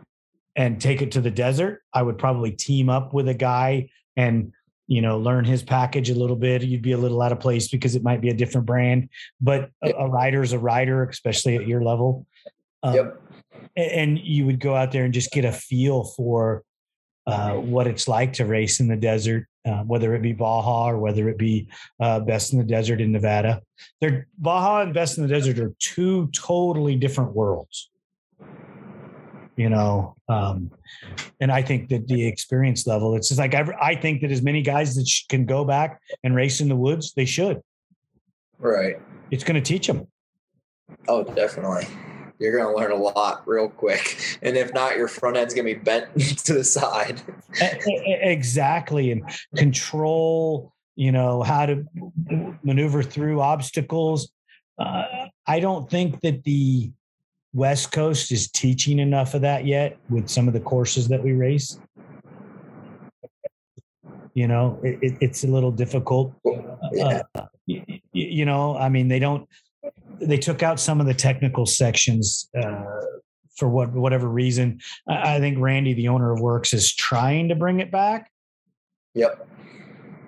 and take it to the desert. I would probably team up with a guy and you know learn his package a little bit. You'd be a little out of place because it might be a different brand, but a, a rider's a rider, especially at your level. Um, Yep. And you would go out there and just get a feel for uh, what it's like to race in the desert, uh, whether it be Baja or whether it be uh, Best in the Desert in Nevada. They're Baja and Best in the Desert are two totally different worlds. You know, um, and I think that the experience level, it's just like I, I think that as many guys that sh- can go back and race in the woods, they should. right. It's going to teach them. Oh, definitely. you're going to learn a lot real quick. And if not, your front end's going to be bent to the side. exactly. And control, you know, how to maneuver through obstacles. Uh, I don't think that the West Coast is teaching enough of that yet with some of the courses that we race. You know, it, it's a little difficult. Uh, you, you know, I mean, they don't they took out some of the technical sections uh, for what whatever reason. I, I think Randy, the owner of WORCS, is trying to bring it back. Yep.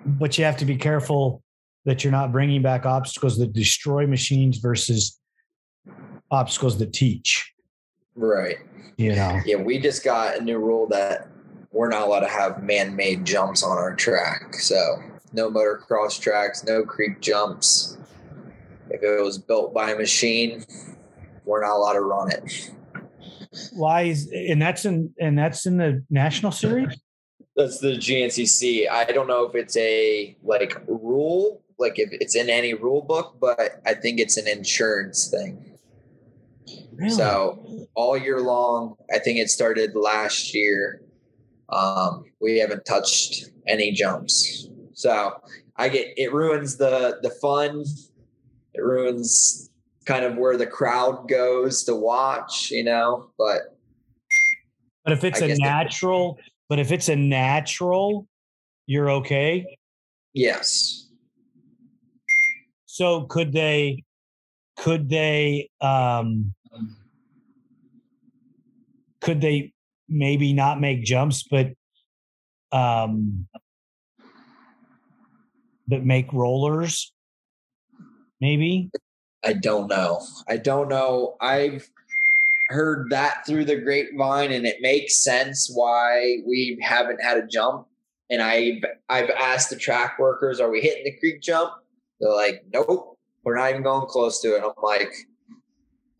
But you have to be careful that you're not bringing back obstacles that destroy machines versus obstacles that teach. Right. You know. Yeah, we just got a new rule that we're not allowed to have man-made jumps on our track. So no motocross tracks, no creek jumps. If it was built by a machine, we're not allowed to run it. Why is and that's in and that's in the national series? That's the GNCC. I don't know if it's a like rule, like if it's in any rule book, but I think it's an insurance thing. Really? So all year long, I think it started last year. Um, we haven't touched any jumps. So I get it ruins the the fun it ruins kind of where the crowd goes to watch, you know. But but if it's I a natural, it, but if it's a natural, you're okay. Yes. So could they? Could they? um Could they maybe not make jumps, but um but make rollers maybe? I don't know. I don't know. I've heard that through the grapevine and it makes sense why we haven't had a jump. And I've I've asked the track workers, are we hitting the creek jump? They're like, nope, we're not even going close to it. I'm like,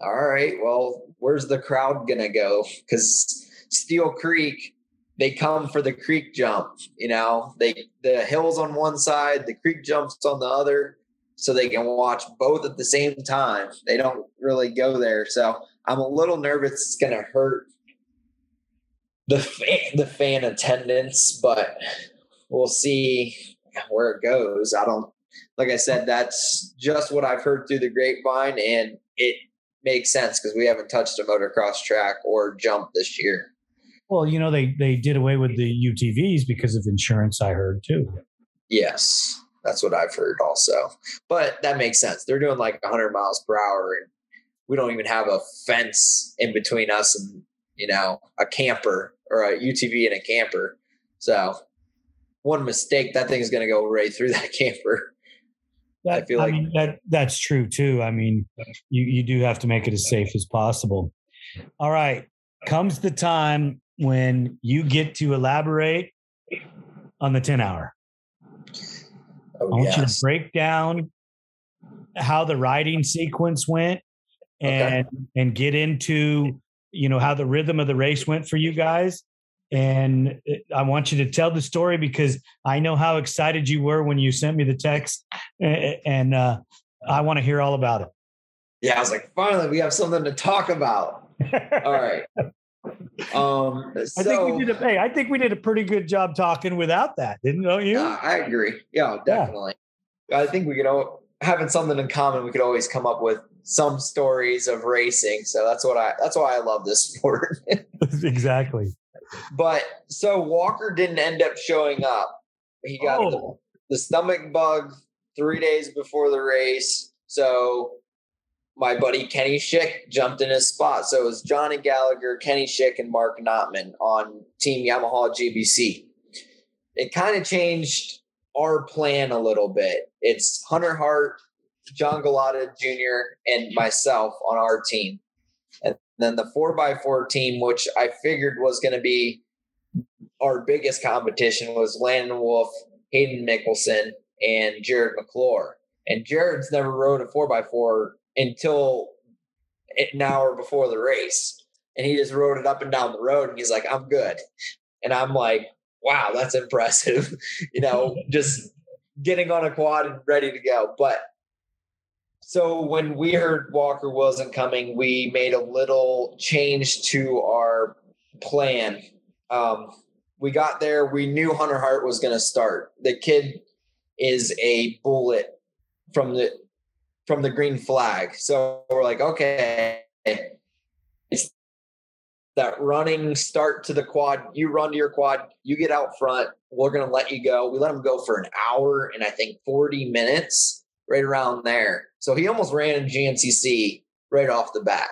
all right, well, where's the crowd gonna go? Because Steel Creek, they come for the creek jump. You know, they the hills on one side, the creek jumps on the other so they can watch both at the same time. They don't really go there. So I'm a little nervous it's going to hurt the fan, the fan attendance, but we'll see where it goes. I don't, like I said, that's just what I've heard through the grapevine, and it makes sense because we haven't touched a motocross track or jump this year. Well, you know, they they did away with the UTVs because of insurance. I heard too. Yes. That's what I've heard also. But that makes sense. They're doing like 100 miles per hour, and we don't even have a fence in between us and you know a camper or a UTV and a camper. So one mistake, that thing's going to go right through that camper. That, I feel like I mean, that that's true too. I mean, you you do have to make it as safe as possible. All right, comes the time when you get to elaborate on the 10 hour. Oh, I want yes. you to break down how the riding sequence went and okay. and get into you know how the rhythm of the race went for you guys and uh, i want you to tell the story because i know how excited you were when you sent me the text and uh, i want to hear all about it yeah i was like finally we have something to talk about all right um, I think we did a hey, I think we did a pretty good job talking without that, didn't don't you? Uh, I agree. Yeah, definitely. Yeah. I think we could all, having something in common. We could always come up with some stories of racing. So that's what I. That's why I love this sport. exactly. But so Walker didn't end up showing up. He got oh. the, the stomach bug three days before the race. So my buddy Kenny Schick jumped in his spot. So it was Johnny Gallagher, Kenny Schick, and Mark Notman on Team Yamaha GBC. It kind of changed our plan a little bit. It's Hunter Hart, John Galata Jr., and myself on our team. And then the 4x4 team, which I figured was going to be our biggest competition, was Landon Wolf, Hayden Mickelson, and Jared McClure. And Jared's never rode a 4x4 until an hour before the race. And he just rode it up and down the road and he's like, I'm good. And I'm like, wow, that's impressive. you know, just getting on a quad and ready to go. But so when we heard Walker wasn't coming, we made a little change to our plan. Um, we got there. We knew Hunter Hart was going to start. The kid is a bullet from the from the green flag. So we're like, okay, it's that running start to the quad. You run to your quad. You get out front. We're going to let you go. We let him go for an hour and I think 40 minutes, right around there. So he almost ran in GNCC right off the bat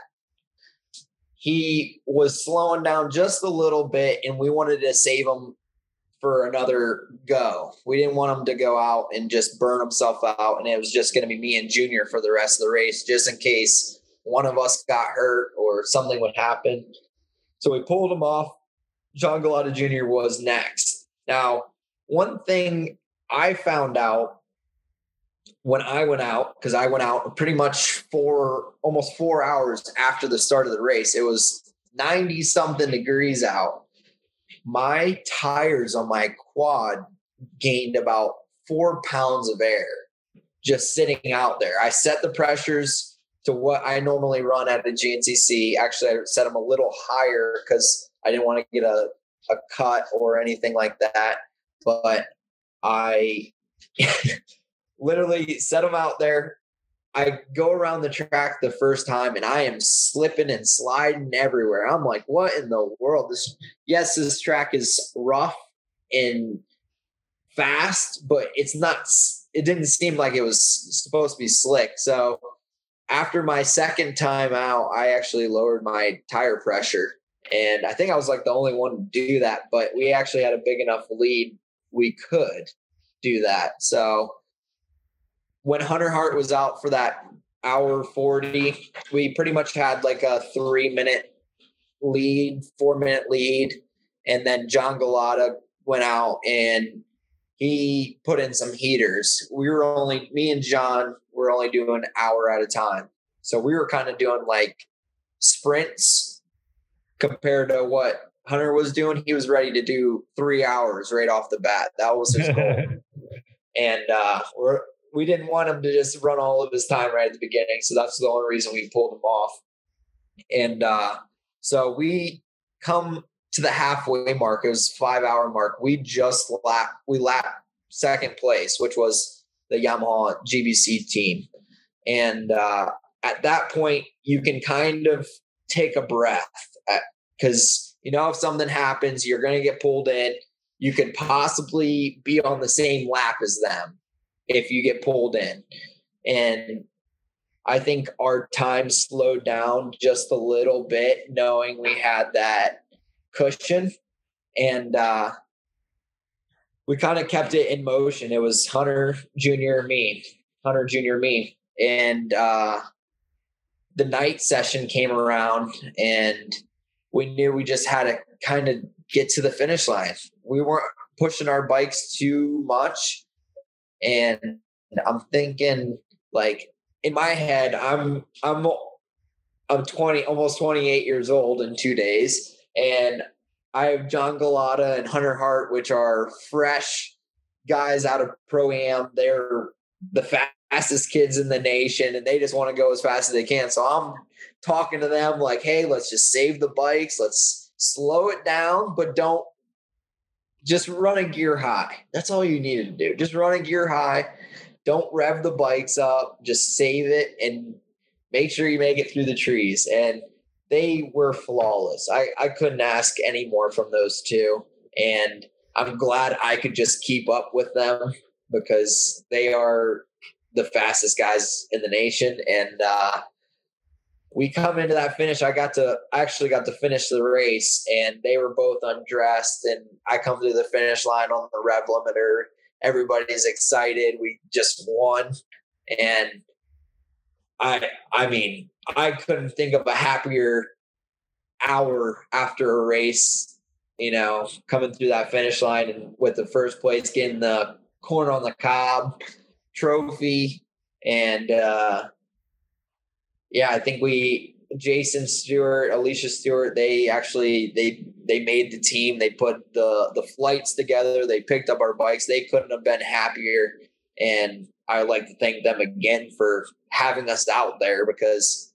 he was slowing down just a little bit and we wanted to save him for another go. We didn't want him to go out and just burn himself out and it was just going to be me and Junior for the rest of the race just in case one of us got hurt or something would happen. So we pulled him off. John Galata Jr. was next. Now, one thing I found out when I went out, because I went out pretty much for almost four hours after the start of the race, it was 90 something degrees out. My tires on my quad gained about four pounds of air just sitting out there. I set the pressures to what I normally run at the GNCC. Actually, I set them a little higher because I didn't want to get a, a cut or anything like that. But I literally set them out there. I go around the track the first time and I am slipping and sliding everywhere. I'm like, what in the world? This yes, this track is rough and fast, but it's not it didn't seem like it was supposed to be slick. So after my second time out, I actually lowered my tire pressure. And I think I was like the only one to do that, but we actually had a big enough lead we could do that. So when Hunter Hart was out for that hour 40, we pretty much had like a three minute lead, four minute lead. And then John Galata went out and he put in some heaters. We were only, me and John were only doing an hour at a time. So we were kind of doing like sprints compared to what Hunter was doing. He was ready to do three hours right off the bat. That was his goal. and uh, we're we didn't want him to just run all of his time right at the beginning. So that's the only reason we pulled him off. And uh, so we come to the halfway mark. It was five hour mark. We just lap we lap second place, which was the Yamaha GBC team. And uh, at that point, you can kind of take a breath because you know if something happens, you're going to get pulled in. You could possibly be on the same lap as them if you get pulled in. And I think our time slowed down just a little bit, knowing we had that cushion. And uh, we kind of kept it in motion. It was Hunter Jr. me, Hunter Jr. me. And uh, the night session came around, and we knew we just had to kind of get to the finish line. We weren't pushing our bikes too much and I'm thinking like in my head, I'm I'm I'm 20, almost 28 years old in two days, and I have John Galata and Hunter Hart, which are fresh guys out of pro am. They're the fastest kids in the nation, and they just want to go as fast as they can. So I'm talking to them like, "Hey, let's just save the bikes. Let's slow it down, but don't just run a gear high. That's all you needed to do. Just run a gear high. Don't rev the bikes up. Just save it and make sure you make it through the trees. And they were flawless. I, I couldn't ask any more from those two. And I'm glad I could just keep up with them because they are the fastest guys in the nation. And uh, we come into that finish. I got to I actually got to finish the race, and they were both undressed. And I come to the finish line on the rev limiter. Everybody's excited. We just won, and I I mean I couldn't think of a happier hour after a race. You know, coming through that finish line and with the first place, getting the corn on the cob trophy, and uh, yeah, I think we Jason Stewart, Alicia Stewart, they actually they they made the team. They put the the flights together. They picked up our bikes. They couldn't have been happier. And I would like to thank them again for having us out there because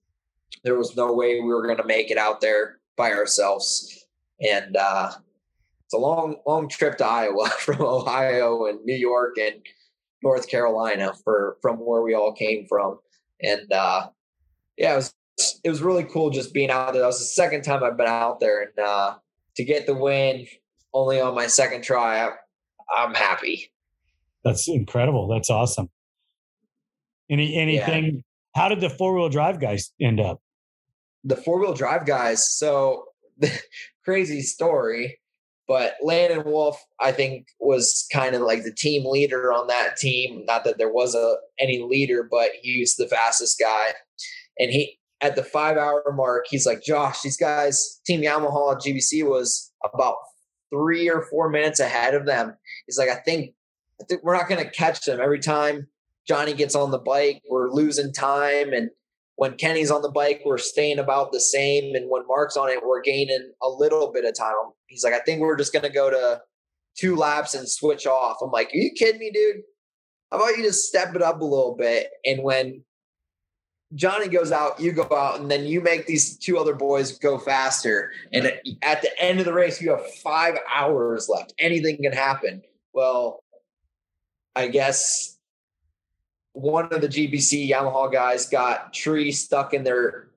there was no way we were going to make it out there by ourselves. And uh, it's a long, long trip to Iowa from Ohio and New York and North Carolina for from where we all came from. And uh, yeah, it was it was really cool just being out there. That was the second time I've been out there, and uh, to get the win only on my second try, I, I'm happy. That's incredible. That's awesome. Any anything? Yeah. How did the four wheel drive guys end up? The four wheel drive guys. So crazy story, but Landon Wolf, I think, was kind of like the team leader on that team. Not that there was a any leader, but he was the fastest guy, and he at the five hour mark, he's like, Josh, these guys, Team Yamaha GBC was about three or four minutes ahead of them. He's like, I think, I think we're not going to catch them every time Johnny gets on the bike. We're losing time, and when Kenny's on the bike, we're staying about the same, and when Mark's on it, we're gaining a little bit of time. He's like, I think we're just going to go to two laps and switch off. I'm like, are you kidding me, dude? How about you just step it up a little bit? And when Johnny goes out, you go out, and then you make these two other boys go faster. And at the end of the race, you have five hours left. Anything can happen. Well, I guess one of the GBC Yamaha guys got tree stuck in their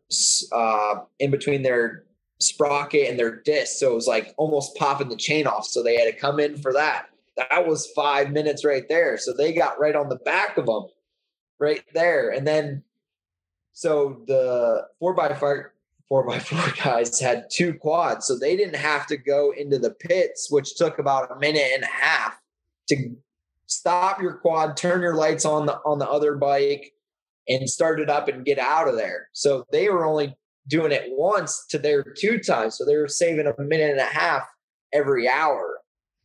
uh, in between their sprocket and their disc, so it was like almost popping the chain off. So they had to come in for that. That was five minutes right there. So they got right on the back of them, right there, and then so the four by four four by four guys had two quads, so they didn't have to go into the pits, which took about a minute and a half to stop your quad, turn your lights on the on the other bike, and start it up and get out of there. So they were only doing it once to their two times, so they were saving a minute and a half every hour.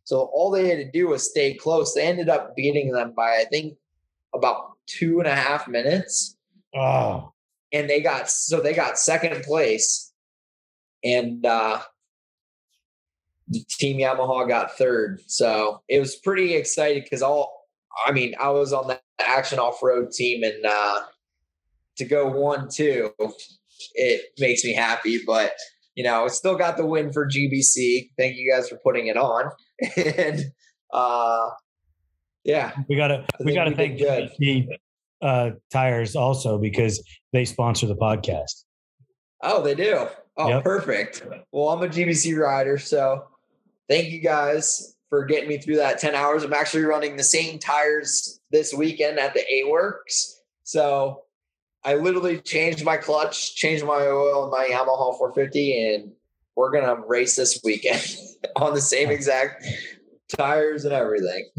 So all they had to do was stay close. They ended up beating them by I think about two and a half minutes. Oh and they got so they got second place, and uh, the team Yamaha got third. So it was pretty exciting because all I mean I was on the action off road team, and uh, to go one two, it makes me happy. But you know, it still got the win for GBC. Thank you guys for putting it on, and uh, yeah, we gotta we gotta thank GBC uh, tires also because they sponsor the podcast. Oh, they do. Oh, yep. perfect. Well, I'm a GBC rider, so thank you guys for getting me through that 10 hours. I'm actually running the same tires this weekend at the A WORCS. So I literally changed my clutch, changed my oil in my Yamaha 450, and we're gonna race this weekend on the same exact tires and everything.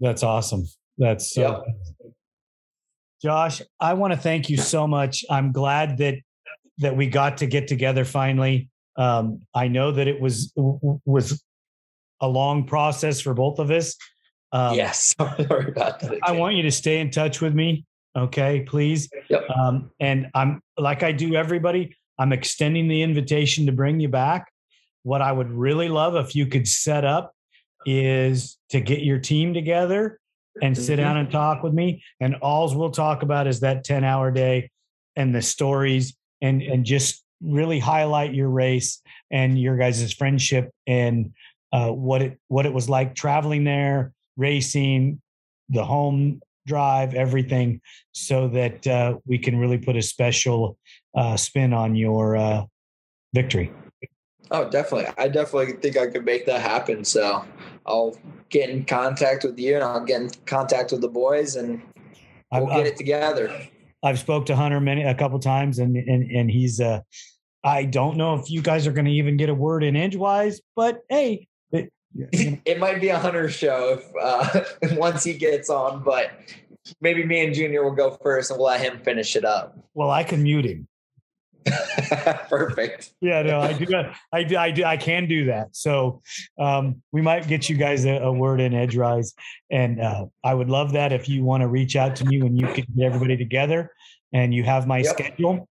That's awesome. That's so yep. Josh, I want to thank you so much. I'm glad that that we got to get together finally. Um, I know that it was was a long process for both of us. Um, yes, sorry about that. Again. I want you to stay in touch with me, okay, please. Yep. Um, and I'm like I do everybody. I'm extending the invitation to bring you back. What I would really love if you could set up is to get your team together and sit down mm-hmm. and talk with me. And alls we'll talk about is that 10 hour day and the stories and and just really highlight your race and your guys' friendship and uh, what it what it was like traveling there, racing, the home drive, everything, so that uh, we can really put a special uh, spin on your uh, victory. Oh, definitely. I definitely think I could make that happen. So I'll get in contact with you and I'll get in contact with the boys and we'll I've, get it together. I've spoke to Hunter many a couple times and and and he's uh I don't know if you guys are going to even get a word in edgewise, but hey, it, it might be a Hunter show if uh, once he gets on, but maybe me and Junior will go first and we'll let him finish it up. Well, I can mute him. Perfect. Yeah, no, I do. I do. I do. I can do that. So um, we might get you guys a, a word in edgewise, and uh, I would love that if you want to reach out to me when you can get everybody together, and you have my yep. schedule.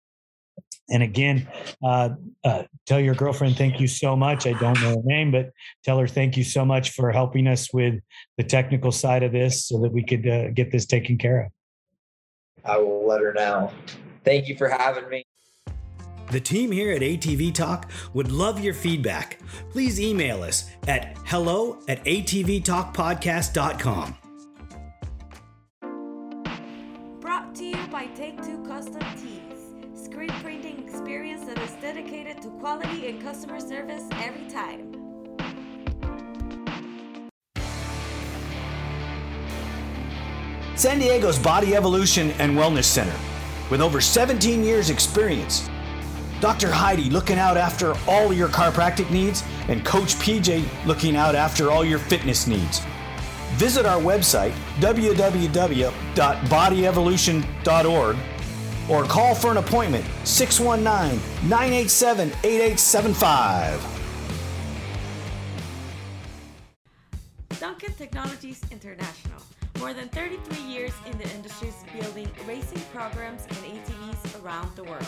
And again, uh, uh, tell your girlfriend thank you so much. I don't know her name, but tell her thank you so much for helping us with the technical side of this, so that we could uh, get this taken care of. I will let her know. Thank you for having me. The team here at ATV Talk would love your feedback. Please email us at hello at atvtalkpodcast.com. Brought to you by Take Two Custom Tees. Screen printing experience that is dedicated to quality and customer service every time. San Diego's Body Evolution and Wellness Center. With over 17 years' experience, Dr. Heidi looking out after all your chiropractic needs, and Coach PJ looking out after all your fitness needs. Visit our website, www.bodyevolution.org, or call for an appointment 619 987 8875. Duncan Technologies International. More than 33 years in the industry building racing programs and ATVs around the world.